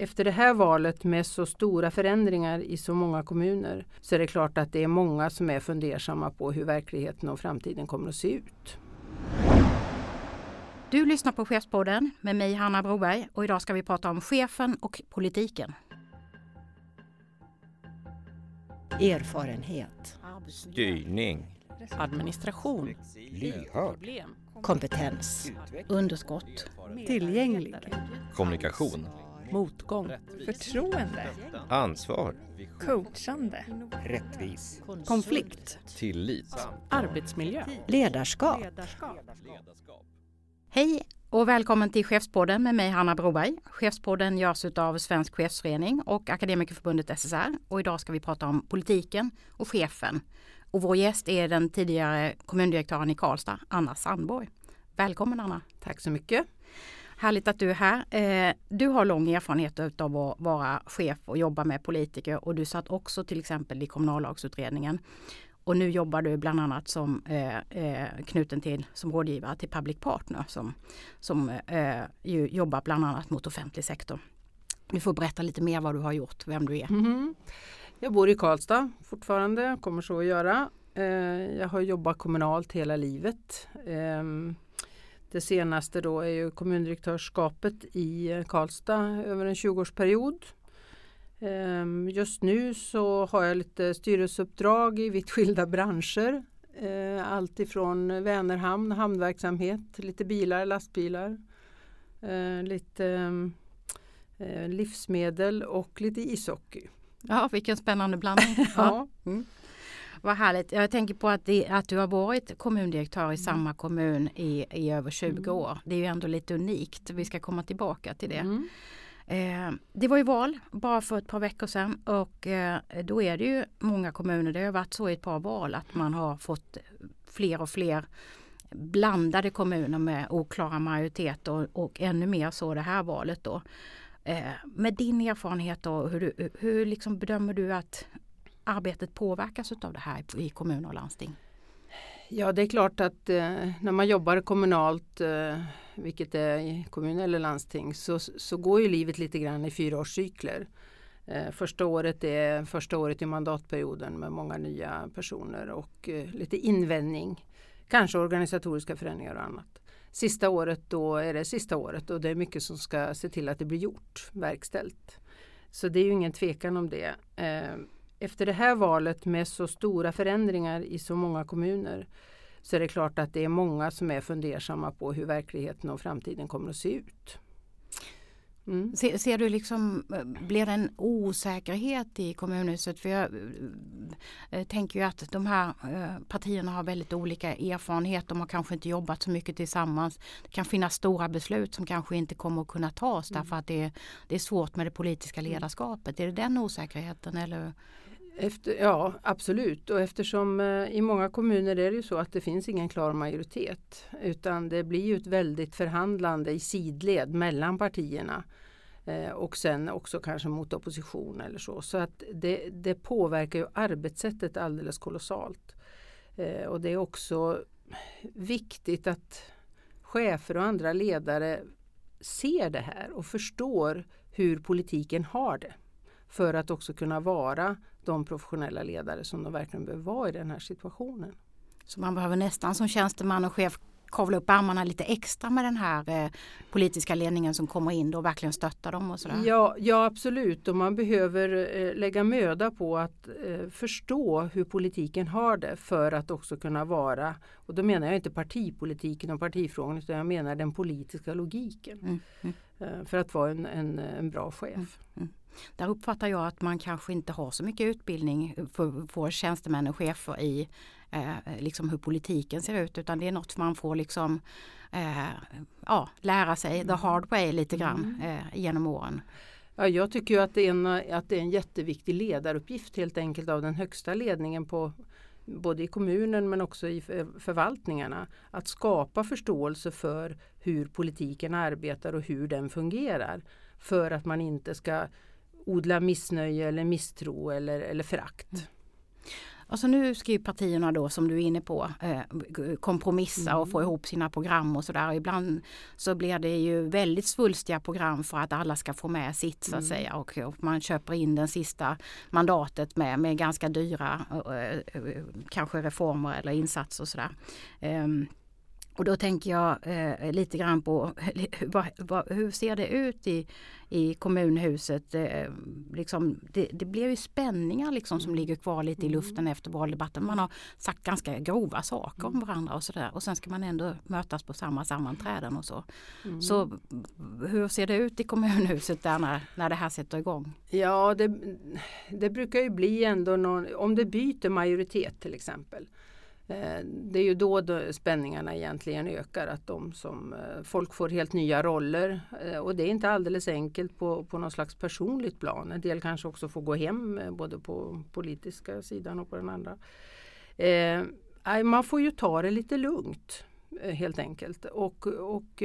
efter det här valet med så stora förändringar i så många kommuner så är det klart att det är många som är fundersamma på hur verkligheten och framtiden kommer att se ut. Du lyssnar på Chefspodden med mig Hanna Broberg och idag ska vi prata om chefen och politiken. Erfarenhet. Styrning. Administration. Lyhörd. Kompetens. Underskott. Tillgänglig. Kommunikation. Motgång. Förtroende. Ansvar. Coachande. Rättvis. Konflikt. Tillit. Arbetsmiljö. Ledarskap. Hej och välkommen till Chefspodden med mig Hanna Broberg. Chefspodden görs av Svensk Chefsförening och Akademikerförbundet SSR och idag ska vi prata om politiken och chefen. Och vår gäst är den tidigare kommundirektören i Karlstad, Anna Sandborg. Välkommen Anna! Tack så mycket! Härligt att du är här. Eh, du har lång erfarenhet av att vara chef och jobba med politiker och du satt också till exempel i kommunallagsutredningen. Och nu jobbar du bland annat som eh, eh knuten till som rådgivare till Public Partner som, som eh, ju jobbar bland annat mot offentlig sektor. Du får berätta lite mer vad du har gjort, vem du är. Mm. Jag bor i Karlstad fortfarande, kommer så att göra. Eh, jag har jobbat kommunalt hela livet. Ehm, det senaste då är ju kommundirektörskapet i Karlstad över en 20-årsperiod. Ehm, just nu så har jag lite styrelseuppdrag i vitt skilda branscher. Ehm, allt ifrån Vänerhamn, hamnverksamhet, lite bilar, lastbilar, ehm, lite livsmedel och lite ishockey. Ja, vilken spännande blandning. ja. Mm. Vad härligt. Jag tänker på att, det, att du har varit kommundirektör i mm. samma kommun i, i över 20 mm. år. Det är ju ändå lite unikt. Vi ska komma tillbaka till det. Mm. Eh, det var ju val bara för ett par veckor sedan och eh, då är det ju många kommuner, det har varit så i ett par val att man har fått fler och fler blandade kommuner med oklara majoriteter och, och ännu mer så det här valet då. Eh, med din erfarenhet då, hur, hur liksom bedömer du att arbetet påverkas av det här i kommuner och landsting? Ja det är klart att eh, när man jobbar kommunalt, eh, vilket är i kommun eller landsting, så, så går ju livet lite grann i fyraårscykler. Eh, första året är första året i mandatperioden med många nya personer och eh, lite invändning. Kanske organisatoriska förändringar och annat. Sista året då är det sista året och det är mycket som ska se till att det blir gjort, verkställt. Så det är ju ingen tvekan om det. Eh, Eh, efter det här valet med så stora förändringar i så många kommuner så är det klart att det är många som är fundersamma på hur verkligheten och framtiden kommer att se ut. Mm. Ser, ser, du liksom, blir det en osäkerhet i kommunhuset? För jag äh, tänker ju att de här äh, partierna har väldigt olika erfarenhet. De har kanske inte jobbat så mycket tillsammans. Det kan finnas stora beslut som kanske inte kommer att kunna tas mm. därför att det, det är svårt med det politiska ledarskapet. Är det den osäkerheten eller? Efter, ja absolut och eftersom eh, i många kommuner är det ju så att det finns ingen klar majoritet utan det blir ju ett väldigt förhandlande i sidled mellan partierna eh, och sen också kanske mot opposition eller så. Så att det, det påverkar ju arbetssättet alldeles kolossalt. Eh, och det är också viktigt att chefer och andra ledare ser det här och förstår hur politiken har det för att också kunna vara de professionella ledare som de verkligen behöver vara i den här situationen. Så man behöver nästan som tjänsteman och chef kavla upp armarna lite extra med den här eh, politiska ledningen som kommer in och verkligen stötta dem och sådär? Ja, ja absolut och man behöver eh, lägga möda på att eh, förstå hur politiken har det för att också kunna vara, och då menar jag inte partipolitiken och partifrågan utan jag menar den politiska logiken. Mm, mm. Eh, för att vara en, en, en bra chef. Mm, mm. Där uppfattar jag att man kanske inte har så mycket utbildning för, för tjänstemän och chefer i eh, liksom hur politiken ser ut utan det är något man får liksom eh, ja, lära sig the mm. hard way lite grann mm. eh, genom åren. Ja, jag tycker att det, är en, att det är en jätteviktig ledaruppgift helt enkelt av den högsta ledningen på både i kommunen men också i förvaltningarna att skapa förståelse för hur politiken arbetar och hur den fungerar. För att man inte ska odla missnöje eller misstro eller, eller förakt. Mm. Alltså nu ska ju partierna då som du är inne på eh, kompromissa och få ihop sina program och sådär. Ibland så blir det ju väldigt svulstiga program för att alla ska få med sitt så att säga och, och man köper in den sista mandatet med, med ganska dyra eh, eh, kanske reformer eller insatser och sådär. Och då tänker jag eh, lite grann på vad, vad, hur ser det ut i, i kommunhuset? Eh, liksom, det, det blir ju spänningar liksom som ligger kvar lite i luften efter valdebatten. Man har sagt ganska grova saker om varandra och sådär och sen ska man ändå mötas på samma sammanträden och så. Så hur ser det ut i kommunhuset där när, när det här sätter igång? Ja, det, det brukar ju bli ändå någon, om det byter majoritet till exempel. Eh, det är ju då, spänningarna egentligen ökar, att de som, eh, folk får helt nya roller eh, och det är inte alldeles enkelt på, på något slags personligt plan. En del kanske också får gå hem både på politiska sidan och på den andra. Eh, man får ju ta det lite lugnt helt enkelt och, och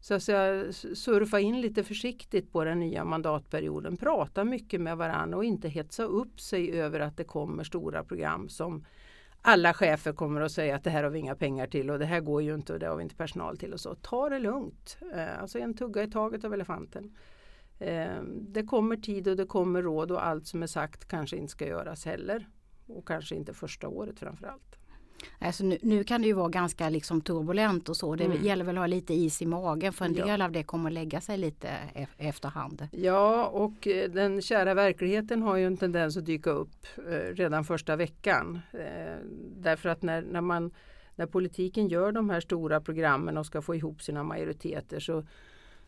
så att säga, surfa in lite försiktigt på den nya mandatperioden. Prata mycket med varandra och inte hetsa upp sig över att det kommer stora program som alla chefer kommer att säga att det här har vi inga pengar till och det här går ju inte och det har vi inte personal till och så. Ta det lugnt. Eh, alltså en tugga i taget av elefanten. Eh, det kommer tid och det kommer råd och allt som är sagt kanske inte ska göras heller. Och kanske inte första året framförallt. Alltså nu, nu kan det ju vara ganska liksom turbulent och så. Det Mm. gäller väl att ha lite is i magen för en Ja. del av det kommer att lägga sig lite e- efterhand. Ja, och eh, den kära verkligheten har ju en tendens att dyka upp eh, redan första veckan. Eh, Därför att när, när, man, när politiken gör de här stora programmen och ska få ihop sina majoriteter så,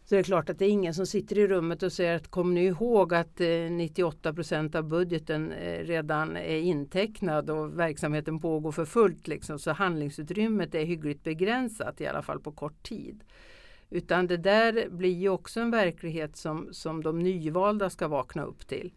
så det är klart att det är ingen som sitter i rummet och säger att kom nu ihåg att eh, 98 procent av budgeten eh, redan är intecknad och verksamheten pågår för fullt. Liksom, så handlingsutrymmet är hyggligt begränsat i alla fall på kort tid. Utan det där blir ju också en verklighet som, som de nyvalda ska vakna upp till.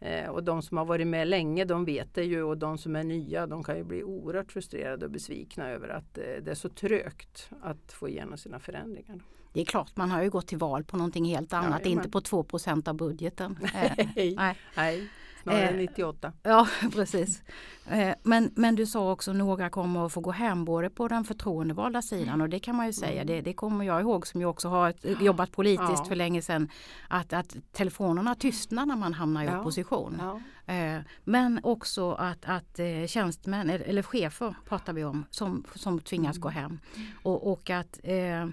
Eh, och de som har varit med länge de vet det ju och de som är nya de kan ju bli oerhört frustrerade och besvikna över att eh, det är så trögt att få igenom sina förändringar. Det är klart, man har ju gått till val på någonting helt annat, Jajamän. inte på 2% av budgeten. Eh, Nej, nej. nej snarare Eh, 98. Ja, precis. Eh, Men, men du sa också att några kommer att få gå hem både på den förtroendevalda sidan och det kan man ju säga, det, det kommer jag ihåg som ju också har ett, jobbat politiskt Ja. för länge sedan, att, att telefonerna tystnar när man hamnar i Ja. opposition. Ja. Eh, Men också att, att eh, tjänstemän, eller chefer pratar vi om, som, som tvingas gå hem. Och, och att eh, eh,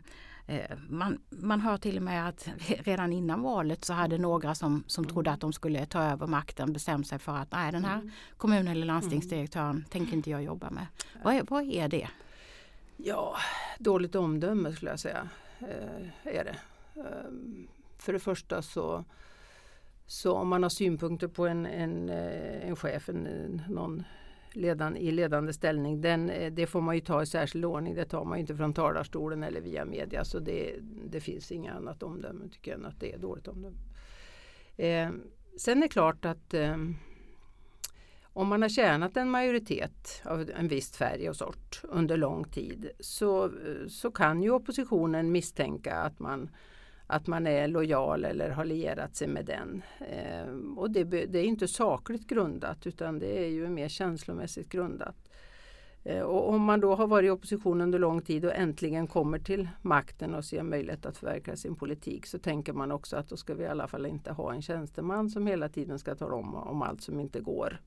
man, man hör till och med att redan innan valet så hade några som, som trodde att de skulle ta över makten bestämt sig för att nej den här kommun eller landstingsdirektören tänker inte jag jobba med. Vad är, vad är det? Ja, dåligt omdöme skulle jag säga. Eh, är det. Eh, för det första så, så om man har synpunkter på en, en, eh, en chef, en, eh, någon ledan, i ledande ställning, den, eh, det får man ju ta i särskild ordning. Det tar man ju inte från talarstolen eller via media. Så det, det finns inget annat omdöme tycker jag än att det är dåligt omdöme. Eh, sen är det klart att eh, om man har tjänat en majoritet av en viss färg och sort under lång tid så, eh, så kan ju oppositionen misstänka att man, att man är lojal eller har lierat sig med den. Eh, och det, det är inte sakligt grundat utan det är ju mer känslomässigt grundat. Eh, och om man då har varit i opposition under lång tid och äntligen kommer till makten och ser möjlighet att förverkliga sin politik så tänker man också att då ska vi i alla fall inte ha en tjänsteman som hela tiden ska tala om, om allt som inte går.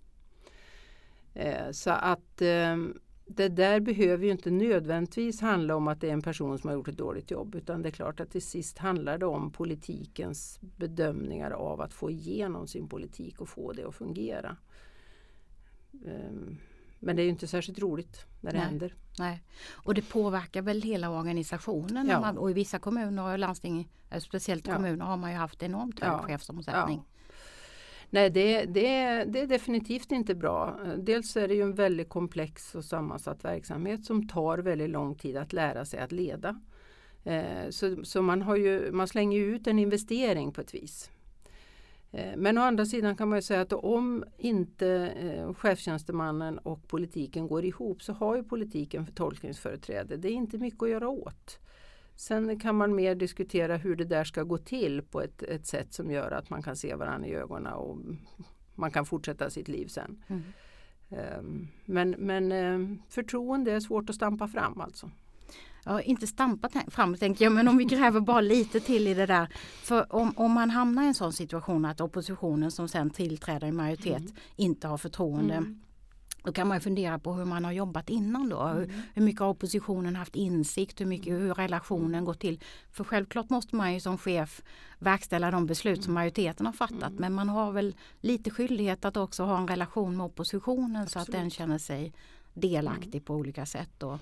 Eh, Så att eh, det där behöver ju inte nödvändigtvis handla om att det är en person som har gjort ett dåligt jobb utan det är klart att till sist handlar det om politikens bedömningar av att få igenom sin politik och få det att fungera. Eh, Men det är ju inte särskilt roligt när det Nej. händer. Nej. Och det påverkar väl hela organisationen Ja. man, och i vissa kommuner och landsting, eh, speciellt Ja. kommuner, har man ju haft enormt hög Ja. chefsomsättning. Nej, det, det, det är definitivt inte bra. Eh, dels är det ju en väldigt komplex och sammansatt verksamhet som tar väldigt lång tid att lära sig att leda. Eh, så, så man, har ju, man slänger ju ut en investering på ett vis. Eh, men å andra sidan kan man ju säga att om inte chefstjänstemannen och politiken går ihop så har ju politiken för tolkningsföreträde. Det är inte mycket att göra åt. Sen kan man mer diskutera hur det där ska gå till på ett, ett sätt som gör att man kan se varandra i ögonen och man kan fortsätta sitt liv sen. Mm. Ehm, Men, men eh, förtroende är svårt att stampa fram alltså. Ja, inte stampat här fram tänker jag, men om vi gräver bara lite till i det där. För om, om man hamnar i en sån situation att oppositionen som sen tillträder i majoritet inte har förtroende. Mm. Då kan man fundera på hur man har jobbat innan då. Hur, hur mycket har oppositionen haft insikt, hur mycket hur relationen går till. För självklart måste man ju som chef verkställa de beslut som majoriteten har fattat. Men man har väl lite skyldighet att också ha en relation med oppositionen så att den känner sig delaktig på olika sätt. Då.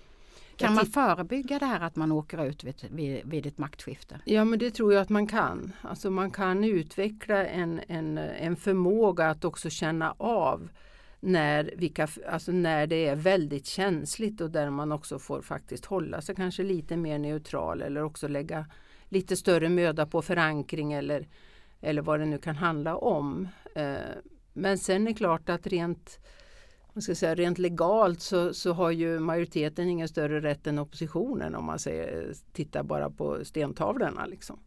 Kan man förebygga det här att man åker ut vid, vid, vid ett maktskifte? Ja men det tror jag att man kan. Alltså man kan utveckla en, en, en förmåga att också känna av när, vilka, alltså när det är väldigt känsligt och där man också får faktiskt hålla sig kanske lite mer neutral eller också lägga lite större möda på förankring eller, eller vad det nu kan handla om. Eh, men sen är det klart att rent, ska säga, rent legalt så, så har ju majoriteten ingen större rätt än oppositionen om man säger, eh, tittar bara på stentavlorna. Liksom.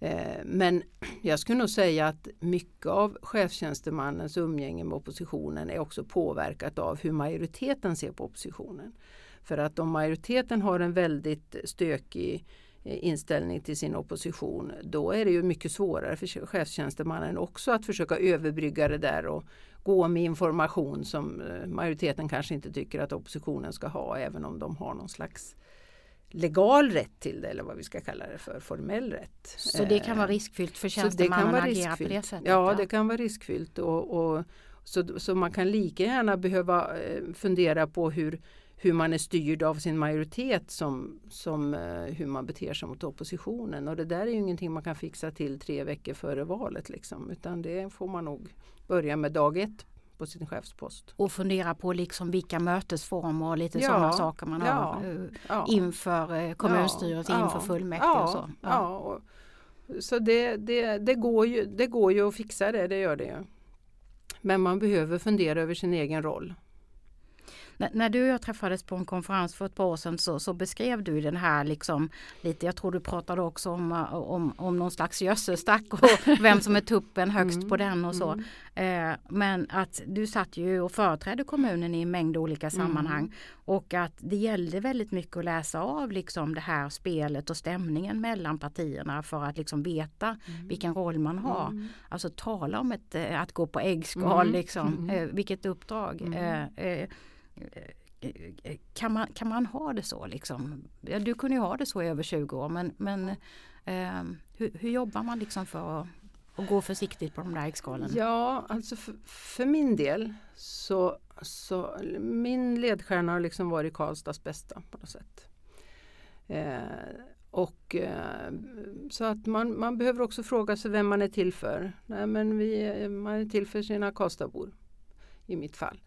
Eh, men jag skulle nog säga att mycket av chefstjänstemannens umgänge med oppositionen är också påverkat av hur majoriteten ser på oppositionen. För att om majoriteten har en väldigt stökig eh, inställning till sin opposition då är det ju mycket svårare för chefstjänstemannen också att försöka överbrygga det där och gå med information som eh, majoriteten kanske inte tycker att oppositionen ska ha även om de har någon slags legal rätt till det eller vad vi ska kalla det för, formell rätt. Så det kan vara Eh, riskfyllt för tjänstemannen att agera på det sättet? Ja, det kan vara riskfyllt. Och, och, så, så man kan lika gärna behöva eh, fundera på hur, hur man är styrd av sin majoritet som, som eh, hur man beter sig mot oppositionen. Och det där är ju ingenting man kan fixa till tre veckor före valet. Liksom, utan det får man nog börja med dag ett på sin chefspost. Och fundera på liksom vilka mötesformer och lite Ja, sådana saker man ja, har eh, Ja. inför eh, kommunstyrelse, Ja, inför fullmäktige ja, och så. Ja. och, så det, det, det, går ju, det går ju att fixa det, det gör det ju. Men man behöver fundera över sin egen roll. När, när du och jag träffades på en konferens för ett par år sedan så, så beskrev du den här liksom lite, jag tror du pratade också om, eh, om, om någon slags gödselstack och vem som är tuppen högst på den och så. Eh, men att du satt ju och företrädde kommunen i en mängd olika sammanhang och att det gällde väldigt mycket att läsa av liksom det här spelet och stämningen mellan partierna för att liksom veta vilken roll man har. Alltså tala om ett, eh, att gå på äggskal, Mm. liksom, Mm. eh, vilket uppdrag. Eh, eh, Eh, eh, kan, man, kan man ha det så? Liksom? Ja, Du kunde ju ha det så i över 20 år men, men eh, hur, hur jobbar man liksom för att, att gå försiktigt på de där äggskalen? Ja, alltså för, för min del så, så min ledstjärna har liksom varit Karlstads bästa på något sätt. Eh, och eh, så att man, man behöver också fråga sig vem man är till för. Nej, men vi, man är till för sina Karlstadbor i mitt fall.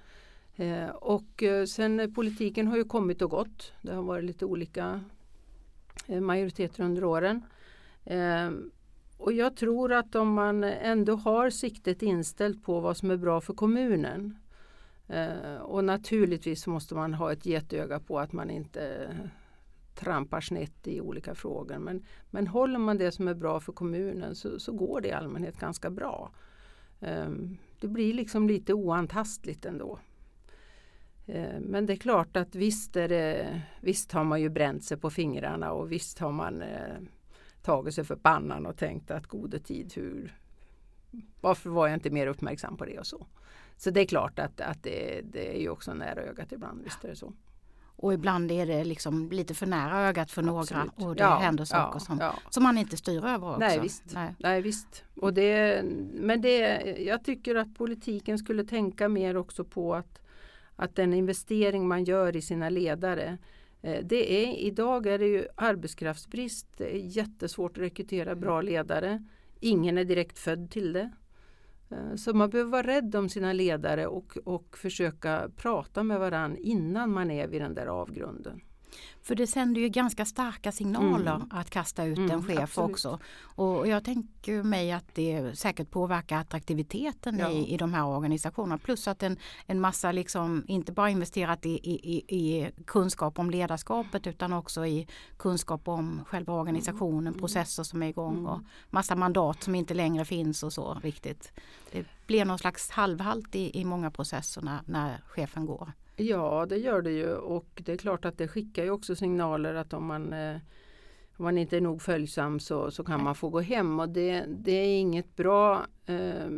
Eh, och eh, sen eh, politiken har ju kommit och gått. Det har varit lite olika majoriteter under åren. Och jag tror att om man ändå har siktet inställt på vad som är bra för kommunen och naturligtvis måste man ha ett getöga på att man inte trampar snett i olika frågor. Men, men håller man det som är bra för kommunen så, så går det i allmänhet ganska bra. Det blir liksom lite oantastligt ändå. Eh, Men det är klart att visst, är det, visst har man ju bränt sig på fingrarna och visst har man eh, tagit sig för pannan och tänkt att gode tid, hur, varför var jag inte mer uppmärksam på det och så. Så det är klart att, att det, det är ju också nära ögat ibland, visst är det så. Och ibland är det liksom lite för nära ögat för några Absolut. och det Ja, händer saker ja, som, ja. som man inte styr över också. Nej, visst. Nej. Nej visst. Och det, men det, jag tycker att politiken skulle tänka mer också på att, att den investering man gör i sina ledare eh, det är, idag är det ju arbetskraftsbrist. Det är jättesvårt att rekrytera bra ledare. Ingen är direkt född till det. Eh, Så man behöver vara rädd om sina ledare och, och försöka prata med varann innan man är vid den där avgrunden. För det sänder ju ganska starka signaler Mm. att kasta ut Mm, en chef absolut. också. Och jag tänker mig att det säkert påverkar attraktiviteten Ja. i, i de här organisationerna. Plus att en, en massa liksom inte bara investerat i, i, i, kunskap om ledarskapet utan också i kunskap om själva organisationen, Mm. processer som är igång och massa mandat som inte längre finns och så riktigt. Det blir någon slags halvhalt i, i många processer när, när chefen går. Ja, det gör det ju. Och det är klart att det skickar ju också signaler att om man, eh, om man inte är nog följsam så, så kan man få gå hem. Och det, det är inget bra, eh,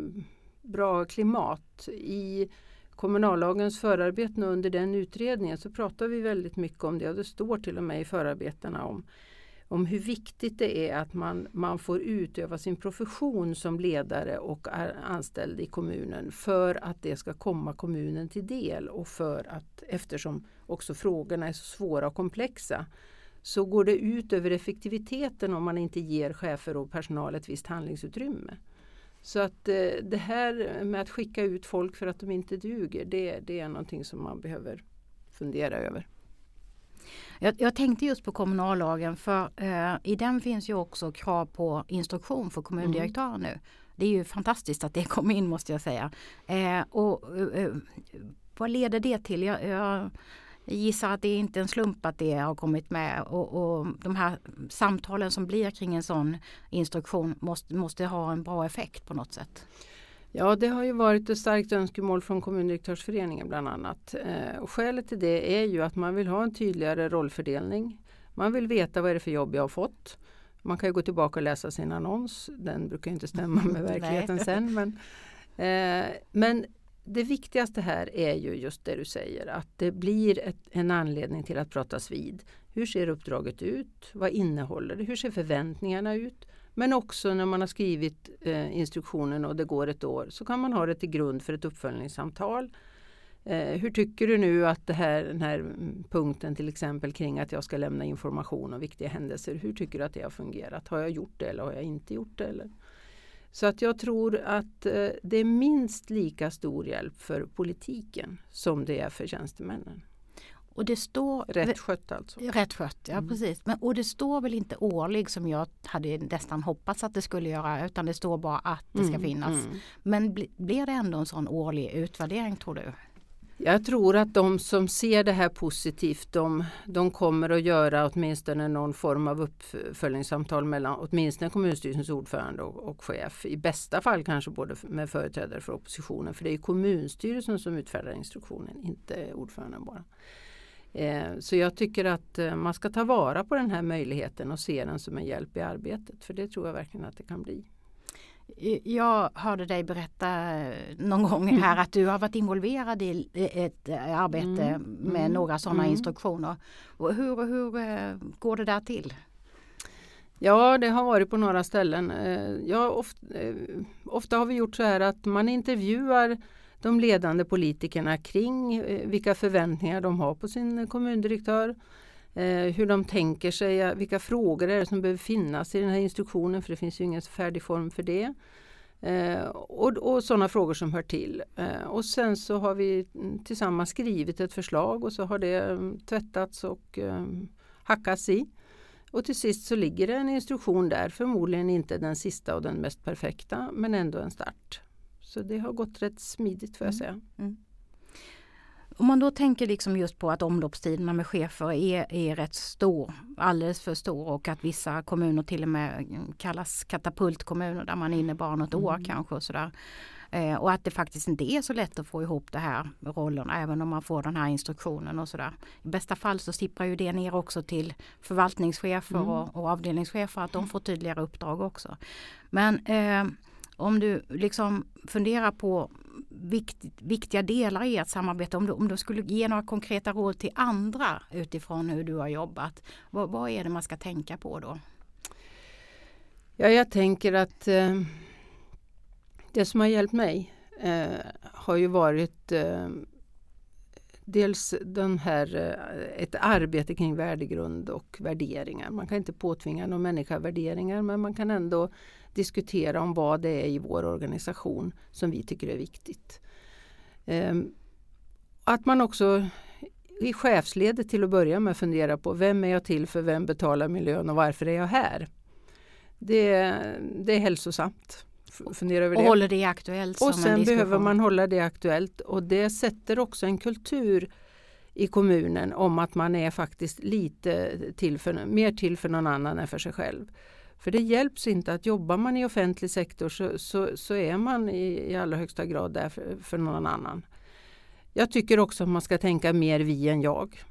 bra klimat. I kommunallagens förarbeten och under den utredningen. Så pratar vi väldigt mycket om det och det står till och med i förarbetena om, om hur viktigt det är att man, man får utöva sin profession som ledare och är anställd i kommunen för att det ska komma kommunen till del och för att eftersom också frågorna är så svåra och komplexa så går det ut över effektiviteten om man inte ger chefer och personal ett visst handlingsutrymme. Så att eh, det här med att skicka ut folk för att de inte duger det, det är någonting som man behöver fundera över. Jag, jag tänkte just på kommunallagen för eh, i den finns ju också krav på instruktion för kommundirektörer nu. Det är ju fantastiskt att det kom in måste jag säga. Eh, och eh, Vad leder det till? Jag, jag gissar att det inte är en slump att det har kommit med och, och de här samtalen som blir kring en sån instruktion måste, måste ha en bra effekt på något sätt. Ja, det har ju varit ett starkt önskemål från kommundirektörsföreningen bland annat. Eh, och skälet till det är ju att man vill ha en tydligare rollfördelning. Man vill veta vad är det för jobb jag har fått. Man kan ju gå tillbaka och läsa sin annons. Den brukar inte stämma med verkligheten sen. Men, eh, men det viktigaste här är ju just det du säger att det blir ett, en anledning till att pratas vid. Hur ser uppdraget ut? Vad innehåller det? Hur ser förväntningarna ut? Men också när man har skrivit eh, instruktionen och det går ett år så kan man ha det till grund för ett uppföljningssamtal. Eh, hur tycker du nu att det här, den här punkten till exempel kring att jag ska lämna information om viktiga händelser. Hur tycker du att det har fungerat? Har jag gjort det eller har jag inte gjort det? Eller? Så att jag tror att eh, det är minst lika stor hjälp för politiken som det är för tjänstemännen. Och det står Rätt skött alltså. Rätt skött, ja Mm. precis. Men, och det står väl inte årlig som jag hade nästan hoppats att det skulle göra utan det står bara att det ska Mm, finnas. mm. Men bli, blir det ändå en sån årlig utvärdering tror du? Jag tror att de som ser det här positivt de, de kommer att göra åtminstone någon form av uppföljningssamtal mellan åtminstone kommunstyrelsens ordförande och, och chef. I bästa fall kanske både med företrädare för oppositionen för det är kommunstyrelsen som utfärdar instruktionen, inte ordföranden bara. Eh, så jag tycker att eh, man ska ta vara på den här möjligheten och se den som en hjälp i arbetet för det tror jag verkligen att det kan bli. Jag hörde dig berätta eh, någon gång Mm. här att du har varit involverad i ett arbete Mm, med mm, några sådana mm. instruktioner. Hur, hur går det där till? Ja, det har varit på några ställen. Ja, ofta, ofta har vi gjort så här att man intervjuar de ledande politikerna kring eh, vilka förväntningar de har på sin kommundirektör. Eh, hur de tänker sig, eh, vilka frågor är det som behöver finnas i den här instruktionen för det finns ju ingen färdig form för det. Och, och sådana frågor som hör till. Och sen så har vi tillsammans skrivit ett förslag och så har det tvättats och hackats i. Och till sist så ligger det en instruktion där, förmodligen inte den sista och den mest perfekta men ändå en start. Så det har gått rätt smidigt får jag säga. Om man då tänker liksom just på att omloppstiderna med chefer är, är rätt stor, alldeles för stor och att vissa kommuner till och med kallas katapultkommuner där man är inne bara något år kanske och sådär. Eh, och att det faktiskt inte är så lätt att få ihop det här med rollerna även om man får den här instruktionen och sådär. I bästa fall så sipprar ju det ner också till förvaltningschefer och, och avdelningschefer att de får tydligare uppdrag också. Men eh, om du liksom funderar på vikt, viktiga delar i ert samarbete, om du, om du skulle ge några konkreta råd till andra utifrån hur du har jobbat, vad, vad är det man ska tänka på då? Ja, jag tänker att eh, det som har hjälpt mig eh, har ju varit eh, dels den här, eh, ett arbete kring värdegrund och värderingar. Man kan inte påtvinga någon människa värderingar men man kan ändå diskutera om vad det är i vår organisation som vi tycker är viktigt. Eh, att man också i chefsledet till att börja med fundera på vem är jag till för, vem betalar miljön och varför är jag här? Det, det är hälsosamt. Fundera över Och det. håller det aktuellt Och en sen behöver man hålla det aktuellt och det sätter också en kultur i kommunen om att man är faktiskt lite till för, mer till för någon annan än för sig själv. För det hjälps inte att jobbar man i offentlig sektor så, så, så är man i, i allra högsta grad där för, för någon annan. Jag tycker också att man ska tänka mer vi än jag.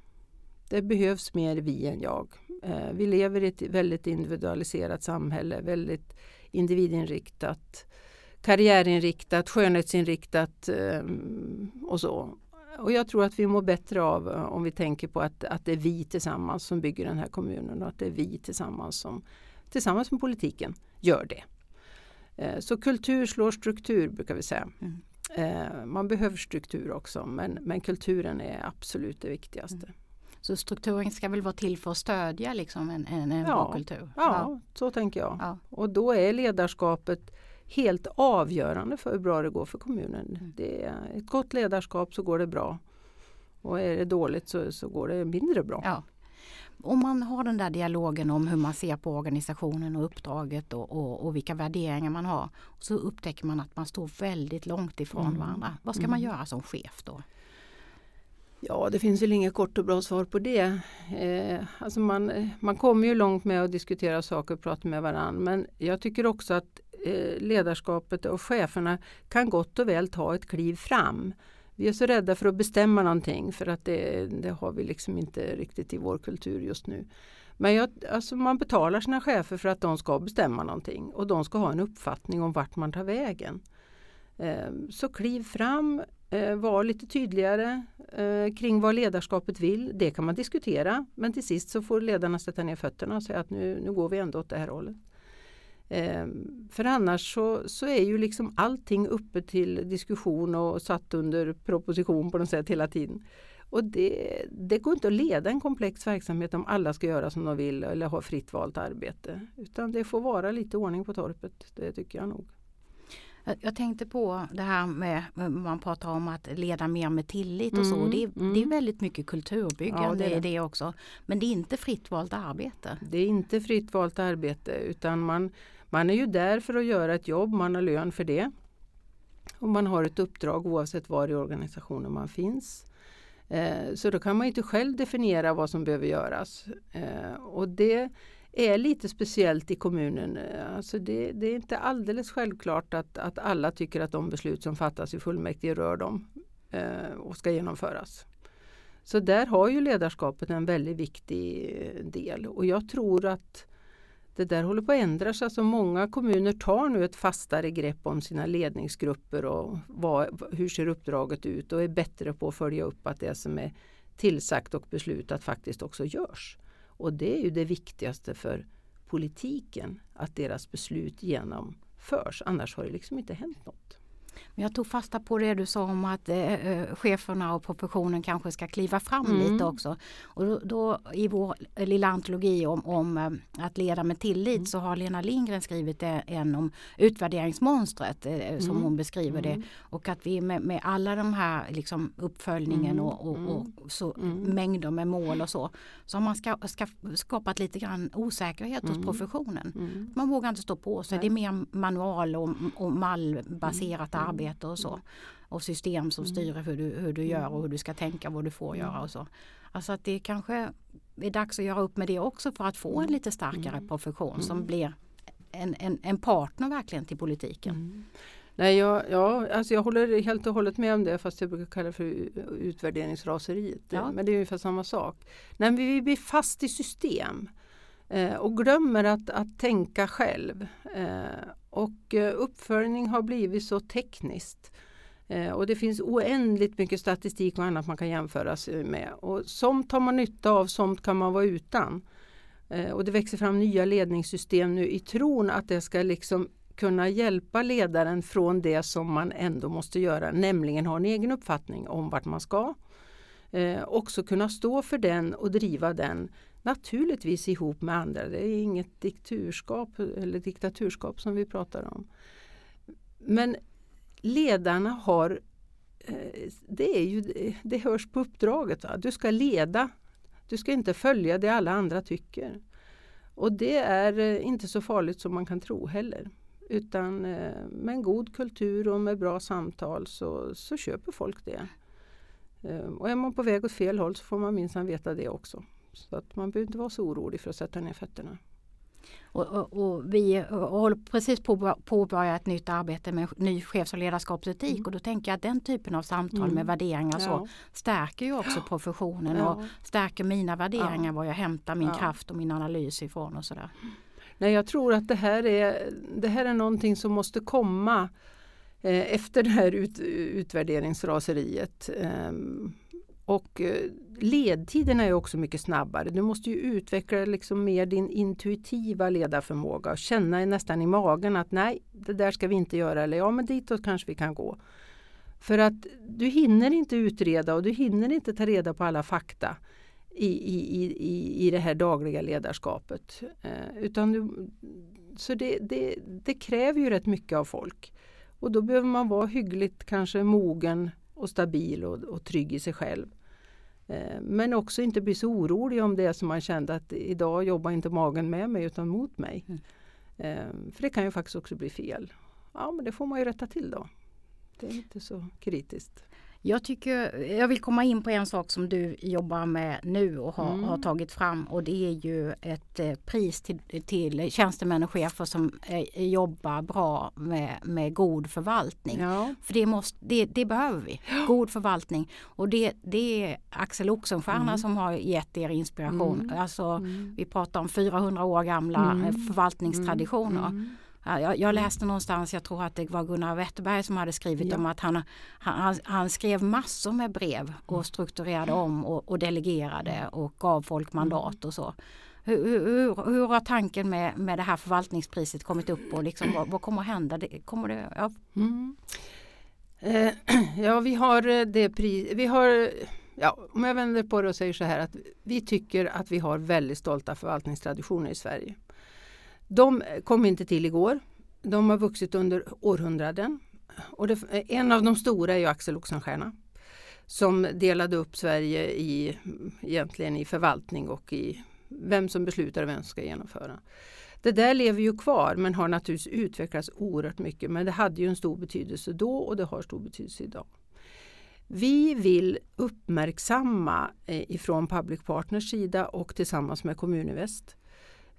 Det behövs mer vi än jag. Eh, vi lever i ett väldigt individualiserat samhälle, väldigt individinriktat, karriärinriktat, skönhetsinriktat eh, och så. Och jag tror att vi mår bättre av eh, om vi tänker på att, att det är vi tillsammans som bygger den här kommunen och att det är vi tillsammans som tillsammans med politiken gör det. Eh, Så kultur slår struktur brukar vi säga. Mm. Eh, Man behöver struktur också men, men kulturen är absolut det viktigaste. Så strukturen ska väl vara till för att stödja liksom en, en, en Ja. bra kultur? Ja, så tänker jag. Ja. Och då är ledarskapet helt avgörande för hur bra det går för kommunen. Mm. Det är ett gott ledarskap så går det bra. Och är det dåligt så, så går det mindre bra. Om man har den där dialogen om hur man ser på organisationen och uppdraget och, och, och vilka värderingar man har. Så upptäcker man att man står väldigt långt ifrån Mm. varandra. Vad ska man göra som chef då? Ja, det finns väl inget kort och bra svar på det. Eh, alltså man, man kommer ju långt med att diskutera saker och prata med varandra. Men jag tycker också att eh, ledarskapet och cheferna kan gott och väl ta ett kliv fram. Vi är så rädda för att bestämma någonting för att det, det har vi liksom inte riktigt i vår kultur just nu. Men jag, alltså man betalar sina chefer för att de ska bestämma någonting och de ska ha en uppfattning om vart man tar vägen. Ehm, så kliv fram, eh, var lite tydligare eh, kring vad ledarskapet vill. Det kan man diskutera men till sist så får ledarna sätta ner fötterna och säga att nu, nu går vi ändå åt det här hållet. Ehm, för annars så, så är ju liksom allting uppe till diskussion och satt under proposition på något sätt hela tiden. Och det, det går inte att leda en komplex verksamhet om alla ska göra som de vill eller ha fritt valt arbete. Utan det får vara lite ordning på torpet, det tycker jag nog. Jag- tänkte på det här med, man pratar om att leda mer med tillit och så. Mm, Det är, mm. det är väldigt mycket kulturbyggande Ja, det är det också. Men det är inte fritt valt arbete. Det är inte fritt valt arbete utan man, man är ju där för att göra ett jobb, man har lön för det. Och man har ett uppdrag oavsett var i organisationen man finns. Eh, så då kan man inte själv definiera vad som behöver göras. Eh, och det är lite speciellt i kommunen. Alltså det, det är inte alldeles självklart att, att alla tycker att de beslut som fattas i fullmäktige rör dem eh, och ska genomföras. Så där har ju ledarskapet en väldigt viktig eh, del och jag tror att det där håller på att ändras. Alltså många kommuner tar nu ett fastare grepp om sina ledningsgrupper och vad, hur ser uppdraget ut och är bättre på att följa upp att det som är tillsagt och beslutat faktiskt också görs. Och det är ju det viktigaste för politiken, att deras beslut genomförs. Annars har det liksom inte hänt något. Men jag tog fasta på det du sa om att eh, eh, cheferna och professionen kanske ska kliva fram Mm. lite också. Och då, då i vår lilla antologi om, om eh, att leda med tillit Mm. så har Lena Lindgren skrivit eh, en om utvärderingsmonstret eh, som Mm. hon beskriver det. Mm. Och att vi med, med alla de här liksom, uppföljningen Mm. och, och, och så, Mm. mängder med mål och så. Så har man ska, ska, skapat lite grann osäkerhet hos professionen. Man vågar inte stå på sig. Det är mer manual och, och mallbaserat. Arbete och så. Och system som styr hur du, hur du gör och hur du ska tänka, vad du får göra och så. Alltså att det kanske är dags att göra upp med det också för att få en lite starkare profession som blir en, en, en partner verkligen till politiken. Mm. Nej, jag, ja, alltså jag håller helt och hållet med om det fast jag brukar kalla det för utvärderingsraseriet. Ja. Men det är ungefär samma sak. Nej, men vi blir fast i system eh, och glömmer att, att tänka själv. Eh, och eh, uppföljning har blivit så tekniskt. Eh, och det finns oändligt mycket statistik och annat man kan jämföra sig eh, med. Och somt tar man nytta av, somt kan man vara utan. Och det växer fram nya ledningssystem nu i tron att det ska liksom kunna hjälpa ledaren från det som man ändå måste göra, nämligen ha en egen uppfattning om vart man ska. Eh, också kunna stå för den och driva den, naturligtvis ihop med andra. Det är inget dikturskap eller diktaturskap som vi pratar om. Men ledarna har eh, det, är ju, det hörs på uppdraget. Va? Du ska leda. Du ska inte följa det alla andra tycker. Och det är eh, inte så farligt som man kan tro heller. Utan eh, med en god kultur och med bra samtal så, så köper folk det. Och är man på väg åt fel håll så får man minsann veta det också. Så att man behöver inte vara så orolig för att sätta ner fötterna. Och, och, och vi håller precis på att påbörja ett nytt arbete med ny chefs och ledarskapsetik och då tänker jag att den typen av samtal Mm. med värderingar så Ja. stärker ju också professionen Ja. och stärker mina värderingar, Ja. var jag hämtar min kraft och min analys ifrån och sådär. Nej, jag tror att det här är, det här är någonting som måste komma eh, efter det här ut, utvärderingsraseriet. Ehm, och eh, ledtiderna är också mycket snabbare. Du måste ju utveckla liksom mer din intuitiva ledarförmåga och känna nästan i magen att nej, det där ska vi inte göra eller ja, men ditåt kanske vi kan gå. För att du hinner inte utreda och du hinner inte ta reda på alla fakta i, i, i, i- i det här dagliga ledarskapet. Eh, utan du, så det, det, det kräver ju rätt mycket av folk. Och då behöver man vara hyggligt kanske mogen och stabil och, och trygg i sig själv. Eh, men också inte bli så orolig om det som man kände att idag jobbar inte magen med mig utan mot mig. Mm. Eh, för det kan ju faktiskt också bli fel. Ja men det får man ju rätta till då. Det är inte så kritiskt. Jag, tycker, jag vill komma in på en sak som du jobbar med nu och har, Mm. har tagit fram och det är ju ett eh, pris till, till tjänstemän och chefer som eh, jobbar bra med, med god förvaltning. Ja. För det, måste, det, det behöver vi, god förvaltning. Och det, det är Axel Oxenstierna Mm. som har gett er inspiration. Mm. Alltså, Mm. Vi pratar om 400 år gamla Mm. eh, förvaltningstraditioner. Mm. Ja, Jag, jag läste någonstans, jag tror att det var Gunnar Wetterberg som hade skrivit Ja. om att han, han, han, skrev massor med brev och strukturerade om och, och delegerade och gav folk mandat och så. Hur, hur, hur- hur har tanken med, med det här förvaltningspriset kommit upp och liksom, vad, vad kommer att hända? Det, kommer det, ja, Mm. Eh, ja, vi har eh, det pris, vi har, ja, om jag vänder på det och säger så här att vi tycker att vi har väldigt stolta förvaltningstraditioner i Sverige. De kom inte till igår. De har vuxit under århundraden. Och det, en av de stora är ju Axel Oxenstierna som delade upp Sverige i, egentligen i förvaltning och i vem som beslutar och vem som ska genomföra. Det där lever ju kvar men har naturligtvis utvecklats oerhört mycket. Men det hade ju en stor betydelse då och det har stor betydelse idag. Vi vill uppmärksamma eh, ifrån Public Partners sida och tillsammans med Kommuninvest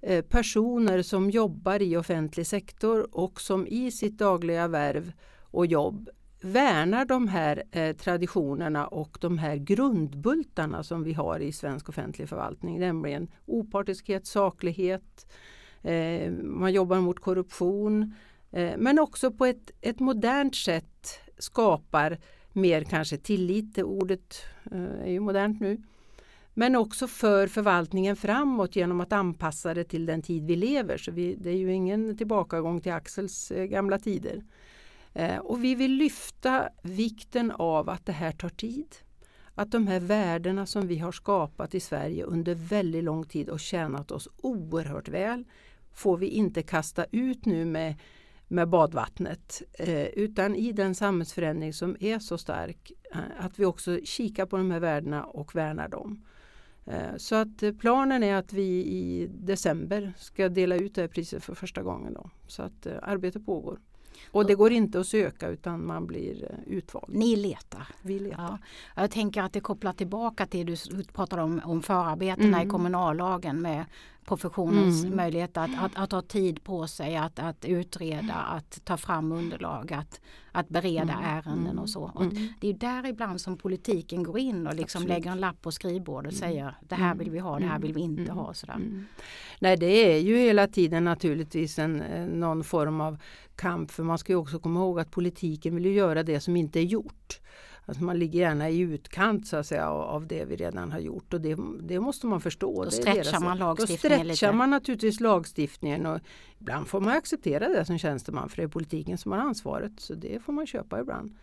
Eh, personer som jobbar i offentlig sektor och som i sitt dagliga värv och jobb värnar de här eh, traditionerna och de här grundbultarna som vi har i svensk offentlig förvaltning, nämligen opartiskhet, saklighet, eh, man jobbar mot korruption men också på ett, ett modernt sätt skapar mer kanske tillit, det ordet är ju modernt nu. Men också för förvaltningen framåt genom att anpassa det till den tid vi lever. Så vi, det är ju ingen tillbakagång till Axels eh, gamla tider. Eh, och vi vill lyfta vikten av att det här tar tid. Att de här värdena som vi har skapat i Sverige under väldigt lång tid och tjänat oss oerhört väl får vi inte kasta ut nu med, med badvattnet. Eh, utan i den samhällsförändring som är så stark eh, att vi också kikar på de här värdena och värnar dem. Eh, så att eh, planen är att vi i december ska dela ut det här priset för första gången. Då. Så att eh, arbete pågår. Och det går inte att söka utan man blir eh, utvald. ni letar. Vi letar. Ja. Jag tänker att det kopplar tillbaka till du pratade om, om förarbetena Mm. i kommunallagen med professionens Mm. möjlighet att, att, att ha tid på sig att, att utreda, att ta fram underlag, att, att bereda Mm. ärenden Mm. och så. Och Mm. det är där ibland som politiken går in och liksom Absolut. lägger en lapp på skrivbordet och säger det här Mm. vill vi ha, det här vill vi inte Mm. ha. Sådär. Mm. Nej det är ju hela tiden naturligtvis en, eh, någon form av kamp för man ska ju också komma ihåg att politiken vill göra det som inte är gjort. Alltså man ligger gärna i utkant så att säga, av, det vi redan har gjort och det, det måste man förstå. Då stretchar man Då lagstiftningen stretchar lite. man naturligtvis lagstiftningen och ibland får man acceptera det som tjänsteman för det är politiken som har ansvaret så det får man köpa ibland.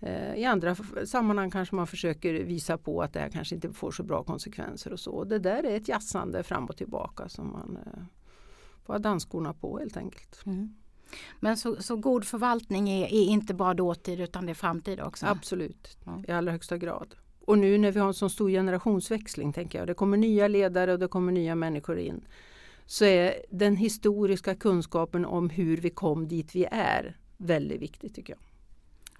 Eh, I andra sammanhang kanske man försöker visa på att det här kanske inte får så bra konsekvenser och så. Det där är ett jassande fram och tillbaka som man eh, får ha dansskorna på helt enkelt. Mm. Men så, så god förvaltning är, är inte bara dåtid utan det är framtid också? Absolut, Ja. i allra högsta grad. Och nu när vi har en sån stor generationsväxling, tänker jag, det kommer nya ledare och det kommer nya människor in, så är den historiska kunskapen om hur vi kom dit vi är väldigt viktig tycker jag.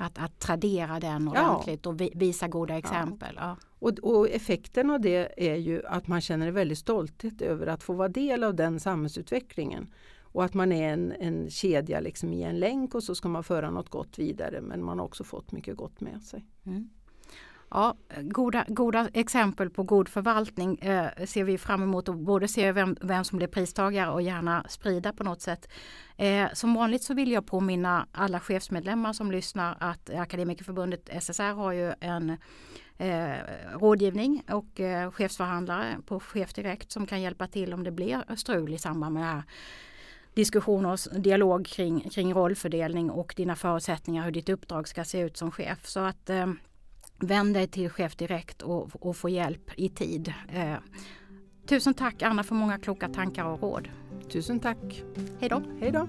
Att, att tradera den Ja. ordentligt och vi, visa goda exempel. Ja. Och, och effekten av det är ju att man känner en väldig stolthet över att få vara del av den samhällsutvecklingen. Och att man är en, en kedja liksom i en länk och så ska man föra något gott vidare men man har också fått mycket gott med sig. Mm. Ja, goda, goda exempel på god förvaltning eh, ser vi fram emot att både se vem, vem som blir pristagare och gärna sprida på något sätt. Eh, som vanligt så vill jag påminna alla chefsmedlemmar som lyssnar att Akademikerförbundet SSR har ju en eh, rådgivning och eh, chefsförhandlare på Chef Direkt som kan hjälpa till om det blir strul i samband med det här diskussion och dialog kring, kring rollfördelning och dina förutsättningar hur ditt uppdrag ska se ut som chef. Så att eh, vänd dig till chef direkt och, och få hjälp i tid. Eh, tusen tack Anna för många kloka tankar och råd. Tusen tack! Hej då! Hej då!